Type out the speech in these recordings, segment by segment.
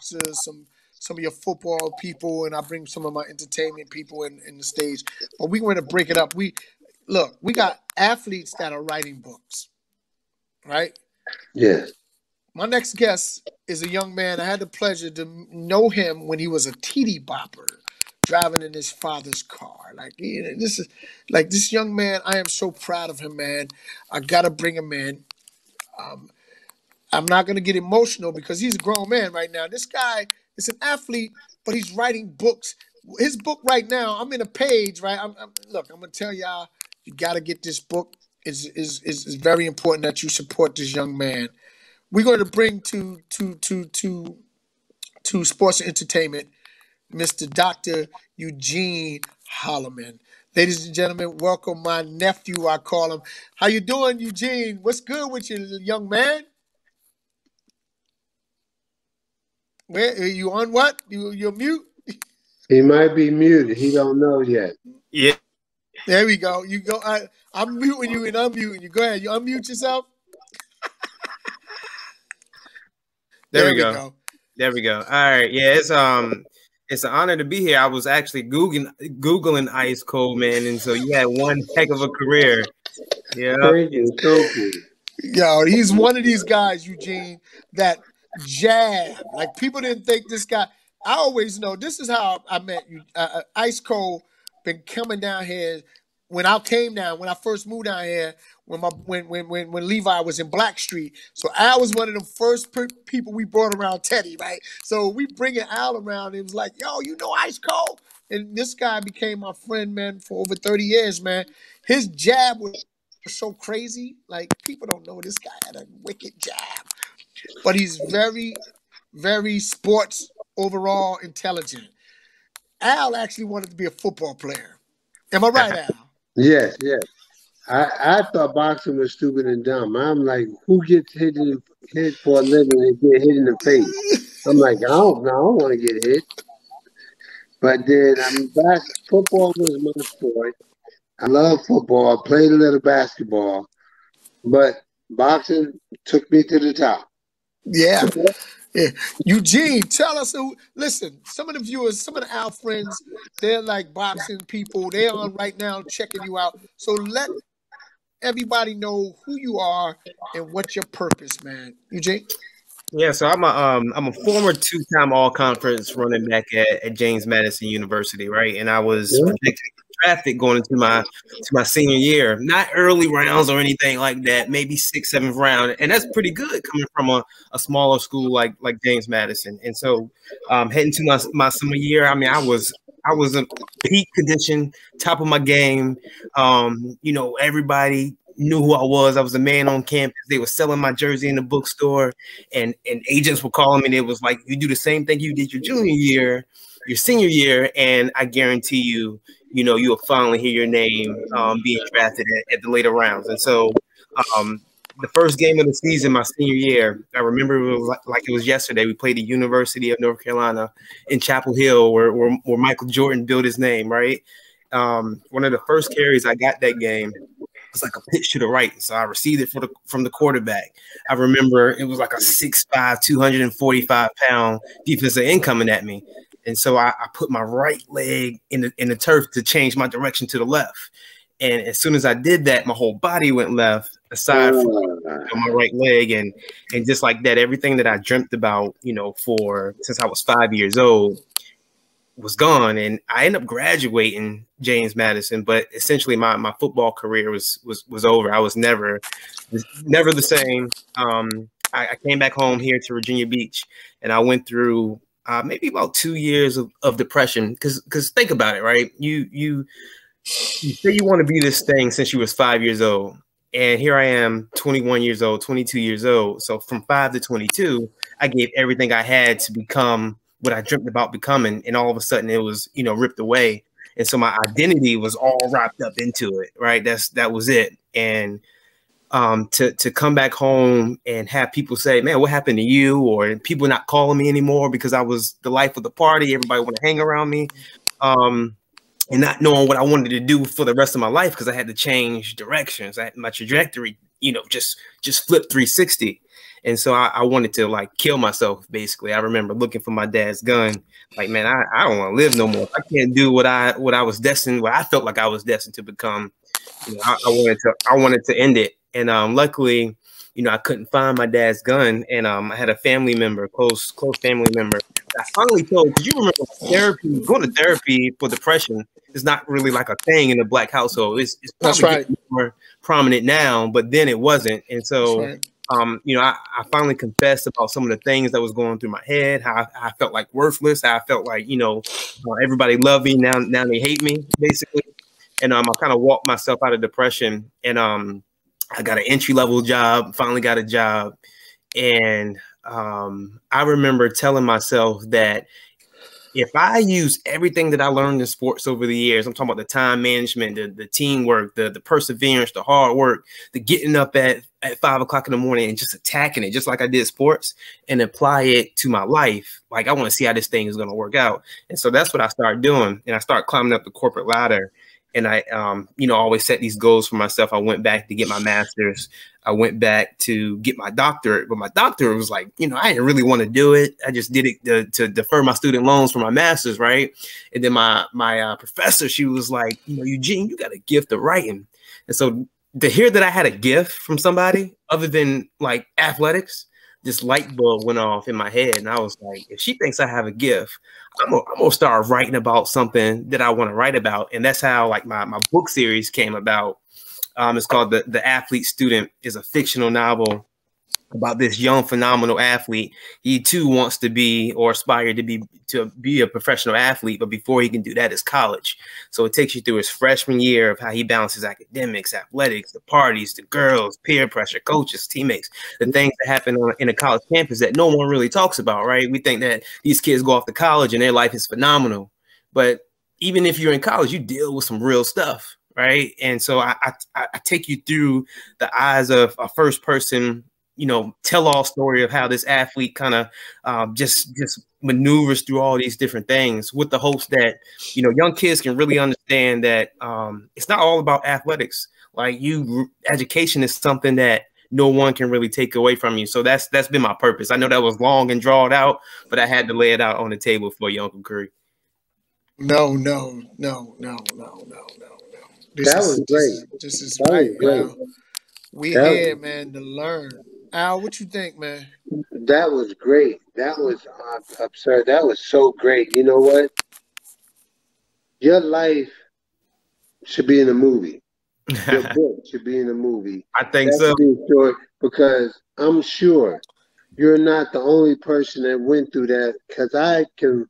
boxers, some some of your football people, and I bring some of my entertainment people in, in the stage. But we're going to break it up. We look, we got athletes that are writing books, right? Yes. My next guest is a young man. I had the pleasure to know him when he was a TD bopper, driving in his father's car. Like you know, this is like this young man. I am so proud of him, man. I gotta bring him in. Um, I'm not gonna get emotional because he's a grown man right now. This guy is an athlete, but he's writing books. His book right now, I'm in a page, right? I'm, I'm look, I'm gonna tell y'all, you gotta get this book. It's is is very important that you support this young man. We're going to bring to to to to to sports and entertainment, Mr. Dr. Eugene Holloman. Ladies and gentlemen, welcome my nephew. I call him. How you doing, Eugene? What's good with you, young man? Where are you on? What you you're mute? He might be muted. He don't know yet. Yeah. There we go. You go. I, I'm muting you and unmuting you. Go ahead. You unmute yourself. There, we, go. There we go. All right. Yeah, it's um it's an honor to be here. I was actually googling googling Ice Cole man, and so you had one heck of a career. Yeah. Thank you. Thank you. Yo, he's one of these guys, Eugene, that jab. Like people didn't think this guy. I always know this is how I met you. Uh, uh, Ice Cole been coming down here when I came down when I first moved down here when my when when when, when Levi was in Blackstreet. So Al was one of the first per- people we brought around Teddy, right? So we bringing Al around. It was like, yo, you know Ice Cole, and this guy became my friend, man, for over thirty years, man. His jab was so crazy. Like people don't know this guy had a wicked jab, but he's very, very sports overall intelligent. Al actually wanted to be a football player. Am I right, Al? Yes, yes. I, I thought boxing was stupid and dumb. I'm like, who gets hit in, hit for a living and get hit in the face? I'm like, I don't, know, I don't want to get hit. But then um, I'm back. Football was my sport. I love football. I played a little basketball, but boxing took me to the top. Yeah. Yeah. Eugene, tell us who. Listen, some of the viewers, some of the Al friends, they're like boxing people. They're on right now checking you out. So let everybody know who you are and what's your purpose, man. Eugene. Yeah, so I'm a um I'm a former two-time all-conference running back at, at James Madison University, right? And I was Yeah. projected drafted going into my to my senior year. Not early rounds or anything like that, maybe sixth, seventh round. And that's pretty good coming from a, a smaller school like like James Madison. And so um heading to my my summer year, I mean I was I was in peak condition, top of my game. Um, you know, everybody knew who I was. I was a man on campus. They were selling my jersey in the bookstore, and and agents were calling me. And it was like, you do the same thing you did your junior year, your senior year, and I guarantee you, you know, you'll finally hear your name um, being drafted at, at the later rounds. And so, um, the first game of the season, my senior year, I remember it was like, like it was yesterday. We played the University of North Carolina in Chapel Hill, where where, where Michael Jordan built his name. Right. Um, one of the first carries I got that game was like a pitch to the right. So I received it the, from the quarterback. I remember it was like a 6'5, 245 pound defensive end coming at me. And so I, I put my right leg in the in the turf to change my direction to the left. And as soon as I did that, my whole body went left, aside from on my right leg, and and just like that, everything that I dreamt about, you know, for since I was five years old, was gone. And I ended up graduating James Madison, but essentially my my football career was was was over. I was never never the same. Um, I, I came back home here to Virginia Beach, and I went through uh, maybe about two years of, of depression. Because because think about it, right? You you you say you want to be this thing since you was five years old, and here I am, 21 years old, 22 years old. So from five to 22, I gave everything I had to become what I dreamt about becoming, and all of a sudden it was you know ripped away. And so my identity was all wrapped up into it, right? That's that was it. And um, to to come back home and have people say, "Man, what happened to you?" or people not calling me anymore because I was the life of the party. Everybody want to hang around me, um, and not knowing what I wanted to do for the rest of my life because I had to change directions. I had my trajectory, you know, just just flip 360. And so I, I, wanted to like kill myself. Basically, I remember looking for my dad's gun. Like, man, I, I don't want to live no more. I can't do what I what I was destined, what I felt like I was destined to become. You know, I, I wanted to I wanted to end it. And um, luckily, you know, I couldn't find my dad's gun, and um, I had a family member, close close family member. I finally told. Did you remember therapy? Going to therapy for depression is not really like a thing in the black household. It's, it's that's right. More prominent now, but then it wasn't, and so. Right. Um, you know, I, I, finally confessed about some of the things that was going through my head, how I, I felt like worthless, how I felt like, you know, uh, everybody loved me, now now they hate me, basically. And um, I kind of walked myself out of depression. And um, I got an entry level job, finally got a job. And um, I remember telling myself that if I use everything that I learned in sports over the years, I'm talking about the time management, the, the teamwork, the, the perseverance, the hard work, the getting up at, at five o'clock in the morning and just attacking it, just like I did sports, and apply it to my life. Like I want to see how this thing is going to work out. And so that's what I started doing. And I started climbing up the corporate ladder and I, um, you know, always set these goals for myself. I went back to get my master's. I went back to get my doctorate, but my doctorate was like, you know, I didn't really want to do it. I just did it to, to defer my student loans for my master's, right? And then my my uh, professor, she was like, you know, Eugene, you got a gift of writing, and so to hear that I had a gift from somebody other than like athletics, this light bulb went off in my head, and I was like, if she thinks I have a gift, I'm gonna, I'm gonna start writing about something that I want to write about, and that's how like my my book series came about. Um, it's called the the Athlete Student is a fictional novel about this young phenomenal athlete. He too wants to be or aspire to be to be a professional athlete, but before he can do that is college. So it takes you through his freshman year of how he balances academics, athletics, the parties, the girls, peer pressure, coaches, teammates, the things that happen on, in a college campus that no one really talks about, right? We think that these kids go off to college and their life is phenomenal, but even if you're in college, you deal with some real stuff right? And so I, I, I, take you through the eyes of a first person you know tell-all story of how this athlete kind of um, just just maneuvers through all these different things with the hopes that you know young kids can really understand that um, it's not all about athletics. Like you education is something that no one can really take away from you. So that's that's been my purpose. I know that was long and drawn out but i had to lay it out on the table for you uncle Cree. No no no no no no no this that was is, great. this is that great. We that here man to learn. Al, what you think, man? That was great. That was uh, absurd. That was so great. You know what? Your life should be in a movie. Your book should be in a movie. I think so. because I'm sure you're not the only person that went through that. Because I can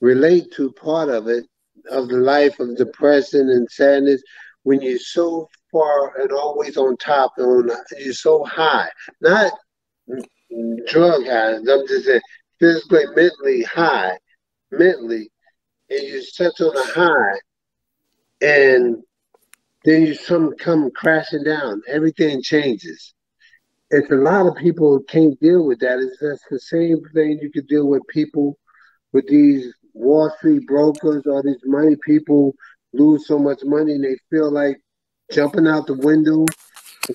relate to part of it, of the life of depression and sadness, when you're so far and always on top and you're so high. Not drug high, I'm just saying physically, mentally high, mentally, and you set on a high, and then you some come crashing down. Everything changes. It's a lot of people can't deal with that. It's just the same thing you could deal with people with these Wall Street brokers or these money people lose so much money and they feel like jumping out the window.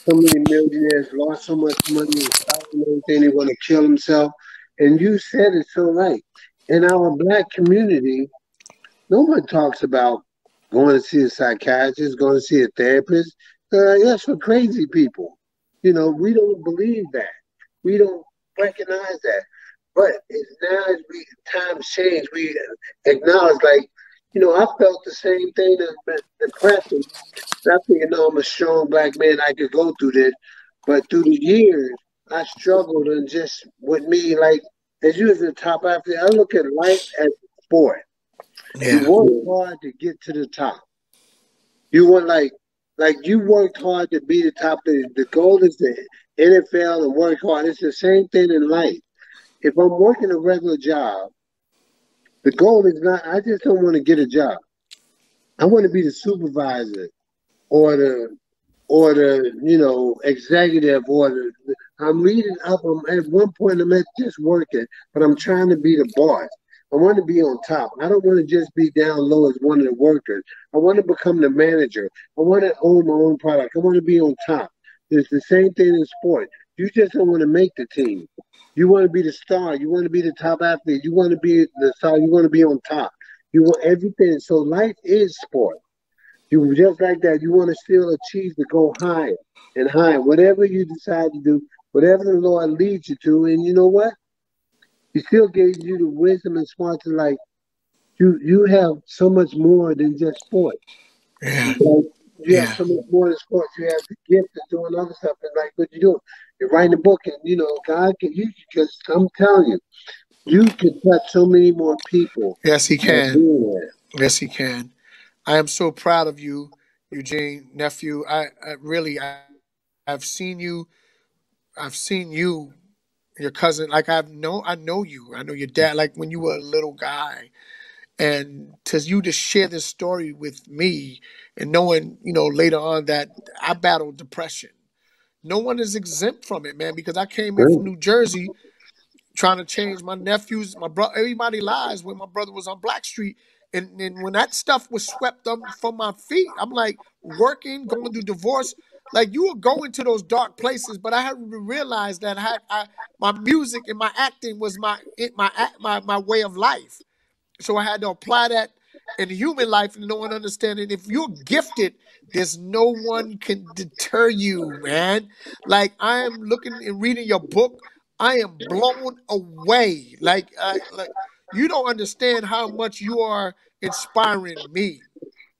So many millionaires lost so much money and everything. They want to kill themselves. And you said it so right. In our black community, no one talks about going to see a psychiatrist, going to see a therapist. Uh, that's for crazy people. You know, we don't believe that. We don't recognize that. But it's now as we times change, we acknowledge like you know, I felt the same thing as depression. I think, you know, I'm a strong black man. I could go through this, but through the years, I struggled and just with me, like as you as a top athlete, I look at life as a sport. Yeah. You work hard to get to the top. You want like like you worked hard to be the top. The, the goal is the NFL and work hard. It's the same thing in life. If I'm working a regular job the goal is not, I just don't want to get a job. I want to be the supervisor or the or the you know executive or the I'm leading up. I'm at one point I'm at just working, but I'm trying to be the boss. I want to be on top. I don't want to just be down low as one of the workers. I want to become the manager. I want to own my own product. I want to be on top. It's the same thing in sport. You just don't want to make the team. You want to be the star. You want to be the top athlete. You want to be the star. You want to be on top. You want everything. So life is sport. You just like that. You want to still achieve to go higher and higher. Whatever you decide to do, whatever the Lord leads you to, and you know what? He still gave you the wisdom and smarts. Like you, you have so much more than just sport. Yeah. Like, you Yeah. have so much more than sports. You have the gift of doing other stuff. And like what you do, you're writing a book, and you know God can use you. Because I'm telling you, you can touch so many more people. Yes, he can. Yes, he can. I am so proud of you, Eugene, nephew. I, I really, I, I've seen you. I've seen you, your cousin. Like I've know, I know you. I know your dad. Like when you were a little guy, and to you to share this story with me, and knowing, you know, later on that I battled depression. No one is exempt from it, man. Because I came in from New Jersey, trying to change my nephews, my brother, everybody lies when my brother was on Blackstreet. And, and when that stuff was swept up from my feet, I'm like working, going through divorce. Like you were going to those dark places, but I had to realize that I, I my music and my acting was my my my my way of life. So I had to apply that in human life and no one understanding if you're gifted, there's no one can deter you, man. Like I am looking and reading your book, I am blown away. Like I like you don't understand how much you are inspiring me.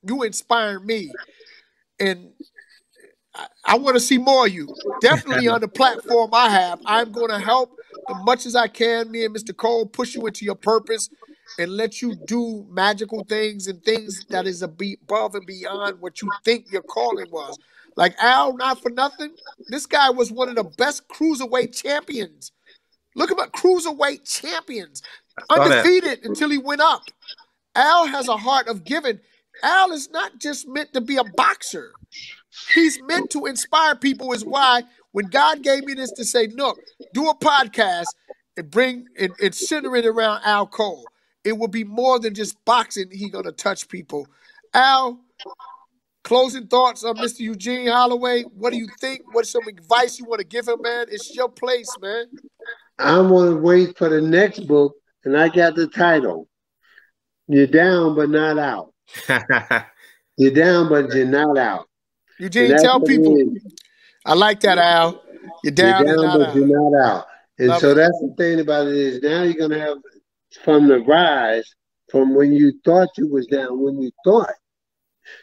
You inspire me. And I, I want to see more of you. Definitely on the platform I have. I'm going to help as much as I can. Me and Mr. Cole push you into your purpose and let you do magical things and things that is above and beyond what you think your calling was. Like Al, not for nothing. This guy was one of the best cruiserweight champions. Look at cruiserweight champions, that. undefeated until he went up. Al has a heart of giving. Al is not just meant to be a boxer. He's meant to inspire people. Is why when God gave me this to say, look, do a podcast and bring and, and center it around Al Cole. It will be more than just boxing. He gonna touch people. Al, closing thoughts on Mr. Eugene Holloway. What do you think? What's some advice you want to give him, man? It's your place, man. I'm gonna wait for the next book, and I got the title. You're down but not out. You're down but you're not out. Eugene, tell people. I like that, Al. You're down, you're down but out. you're not out. And Love so it. that's the thing about it is now you're gonna have from the rise from when you thought you was down, when you thought.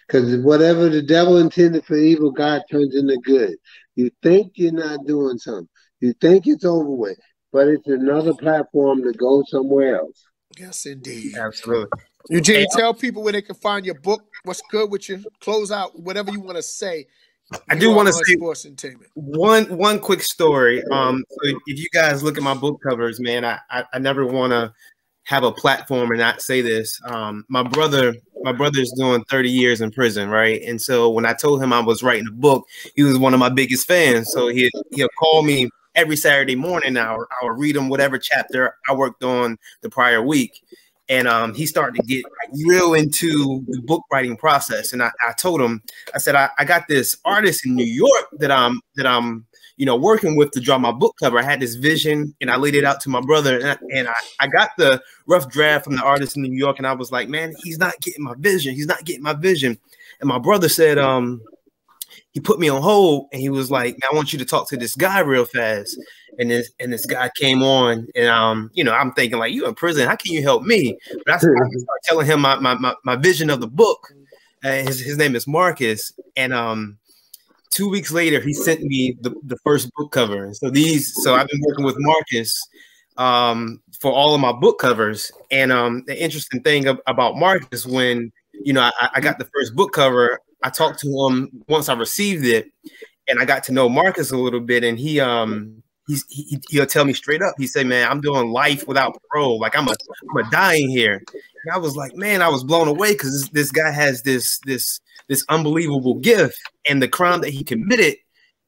Because whatever the devil intended for evil, God turns into good. You think you're not doing something. You think it's over with, but it's another platform to go somewhere else. Yes, indeed. Absolutely. Eugene, Hey, tell people where they can find your book. What's good with you? Close out whatever you want to say. I do want to on say sports entertainment. one one quick story. Um, so if you guys look at my book covers, man, I I, I never want to have a platform and not say this. Um, my brother, my brother's doing 30 years in prison, right? And so when I told him I was writing a book, he was one of my biggest fans. So he he'll call me every Saturday morning. I'll I'll read him whatever chapter I worked on the prior week. And um, he started to get real into the book writing process. And I, I told him, I said, I, I got this artist in New York that I'm that I'm you know working with to draw my book cover. I had this vision and I laid it out to my brother, and I, and I, I got the rough draft from the artist in New York, and I was like, man, he's not getting my vision. He's not getting my vision. And my brother said, um, he put me on hold and he was like, I want you to talk to this guy real fast. And this and this guy came on, and um, you know, I'm thinking like, you in prison? How can you help me? But I started, telling him my, my my my vision of the book. Uh, his his name is Marcus, and um, two weeks later, he sent me the, the first book cover. So these, so I've been working with Marcus um, for all of my book covers. And um, the interesting thing about Marcus, when you know I, I got the first book cover, I talked to him once I received it, and I got to know Marcus a little bit, and he um. He's, he, he'll tell me straight up. He said, "Man, I'm doing life without parole. Like I'm a, I'm a dying here." And I was like, "Man, I was blown away because this, this guy has this, this, this unbelievable gift, and the crime that he committed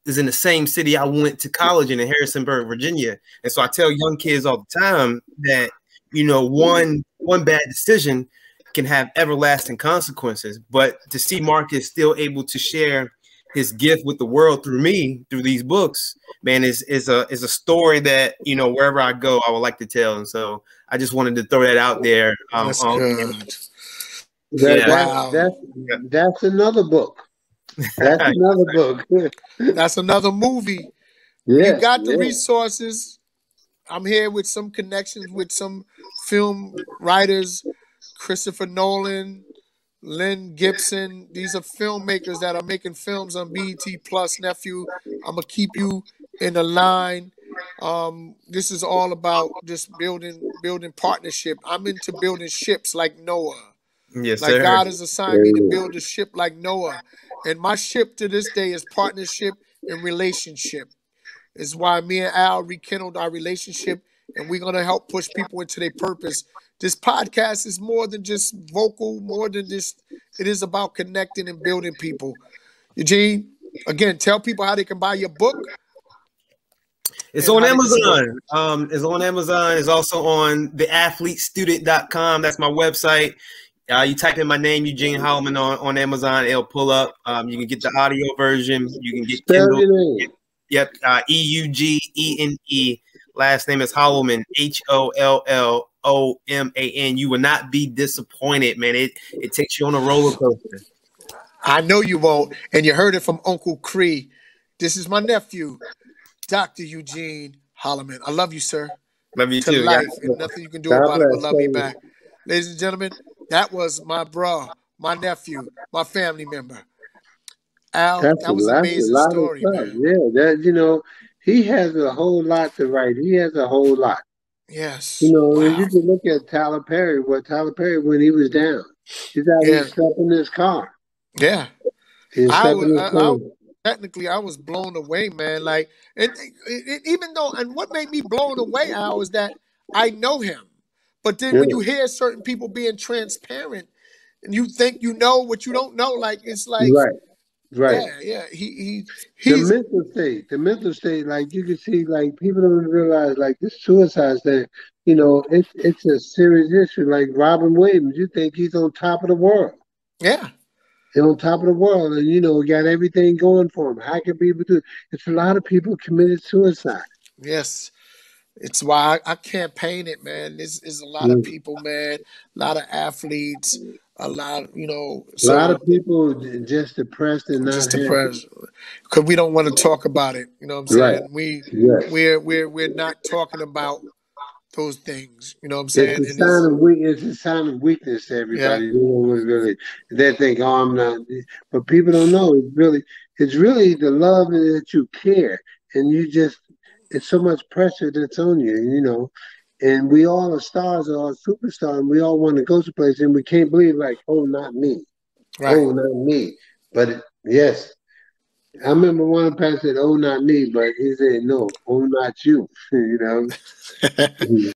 is in the same city I went to college in, in Harrisonburg, Virginia. And so I tell young kids all the time that you know one one bad decision can have everlasting consequences. But to see Marcus still able to share his gift with the world through me through these books man is is a is a story that you know wherever i go i would like to tell and so i just wanted to throw that out there um, that's, um, good. That, yeah. Wow. that's, that's another book that's another book that's another movie yeah, you got the yeah. resources i'm here with some connections with some film writers christopher nolan Lynn Gibson. These are filmmakers that are making films on BET Plus, nephew. I'm gonna keep you in the line. Um, this is all about just building building partnership. I'm into building ships like Noah. Yes, like sir. God has assigned me to build a ship like Noah. And my ship to this day is partnership and relationship. Is why me and Al rekindled our relationship and we're gonna help push people into their purpose this podcast is more than just vocal, more than just it is about connecting and building people. Eugene, again, tell people how they can buy your book. It's on Amazon. Um, it's on Amazon. It's also on the athletestudent.com. That's my website. Uh, you type in my name, Eugene Holloman, on, on Amazon. It'll pull up. Um, you can get the audio version. You can get Kindle. Yep. Uh, E U G E N E. Last name is Holloman. H O L L O M A N. You will not be disappointed, man. It it takes you on a roller coaster. I know you won't, and you heard it from Uncle Cree. This is my nephew, Dr. Eugene Holloman. I love you, sir. Love you to too. Life, and nothing you can do about it but love me back. Ladies and gentlemen, that was my bro, my nephew, my family member. Al, That's that was an amazing story, man. Yeah, that you know, he has a whole lot to write. He has a whole lot. Yes. You know, wow. you can look at Tyler Perry, what Tyler Perry when he was down. He's out yeah. in his car. Yeah. I was, I, I, technically I was blown away, man. Like and, even though and what made me blown away, Al, is that I know him. But then yeah. when you hear certain people being transparent and you think you know what you don't know, like it's like right. Right. Yeah, yeah. He he the mental state. The mental state, like you can see, like people don't realize like this suicide thing, you know, it's it's a serious issue. Like Robin Williams, you think he's on top of the world. Yeah. He's on top of the world and you know, got everything going for him. How can people do it? It's a lot of people committed suicide. Yes. It's why I, I campaign it, man. There's, there's a lot mm. of people, man, a lot of athletes, a lot, you know, a lot of people just depressed and not just depressed because we don't want to talk about it. You know what I'm saying? Right. We yes. we're we're we're not talking about those things. You know what I'm saying? It's a, sign of weak, it's a sign of weakness to everybody. Yeah. Really, they think, "Oh, I'm not," but people don't know. It's really, it's really the love that you care, and you just, it's so much pressure that's on you. You know, and we all are stars or are superstars, and we all want to go to places, and we can't believe like, oh, not me, right. oh, not me. But yes, I remember one pastor said, "Oh, not me," but he said, "No, oh, not you." you know.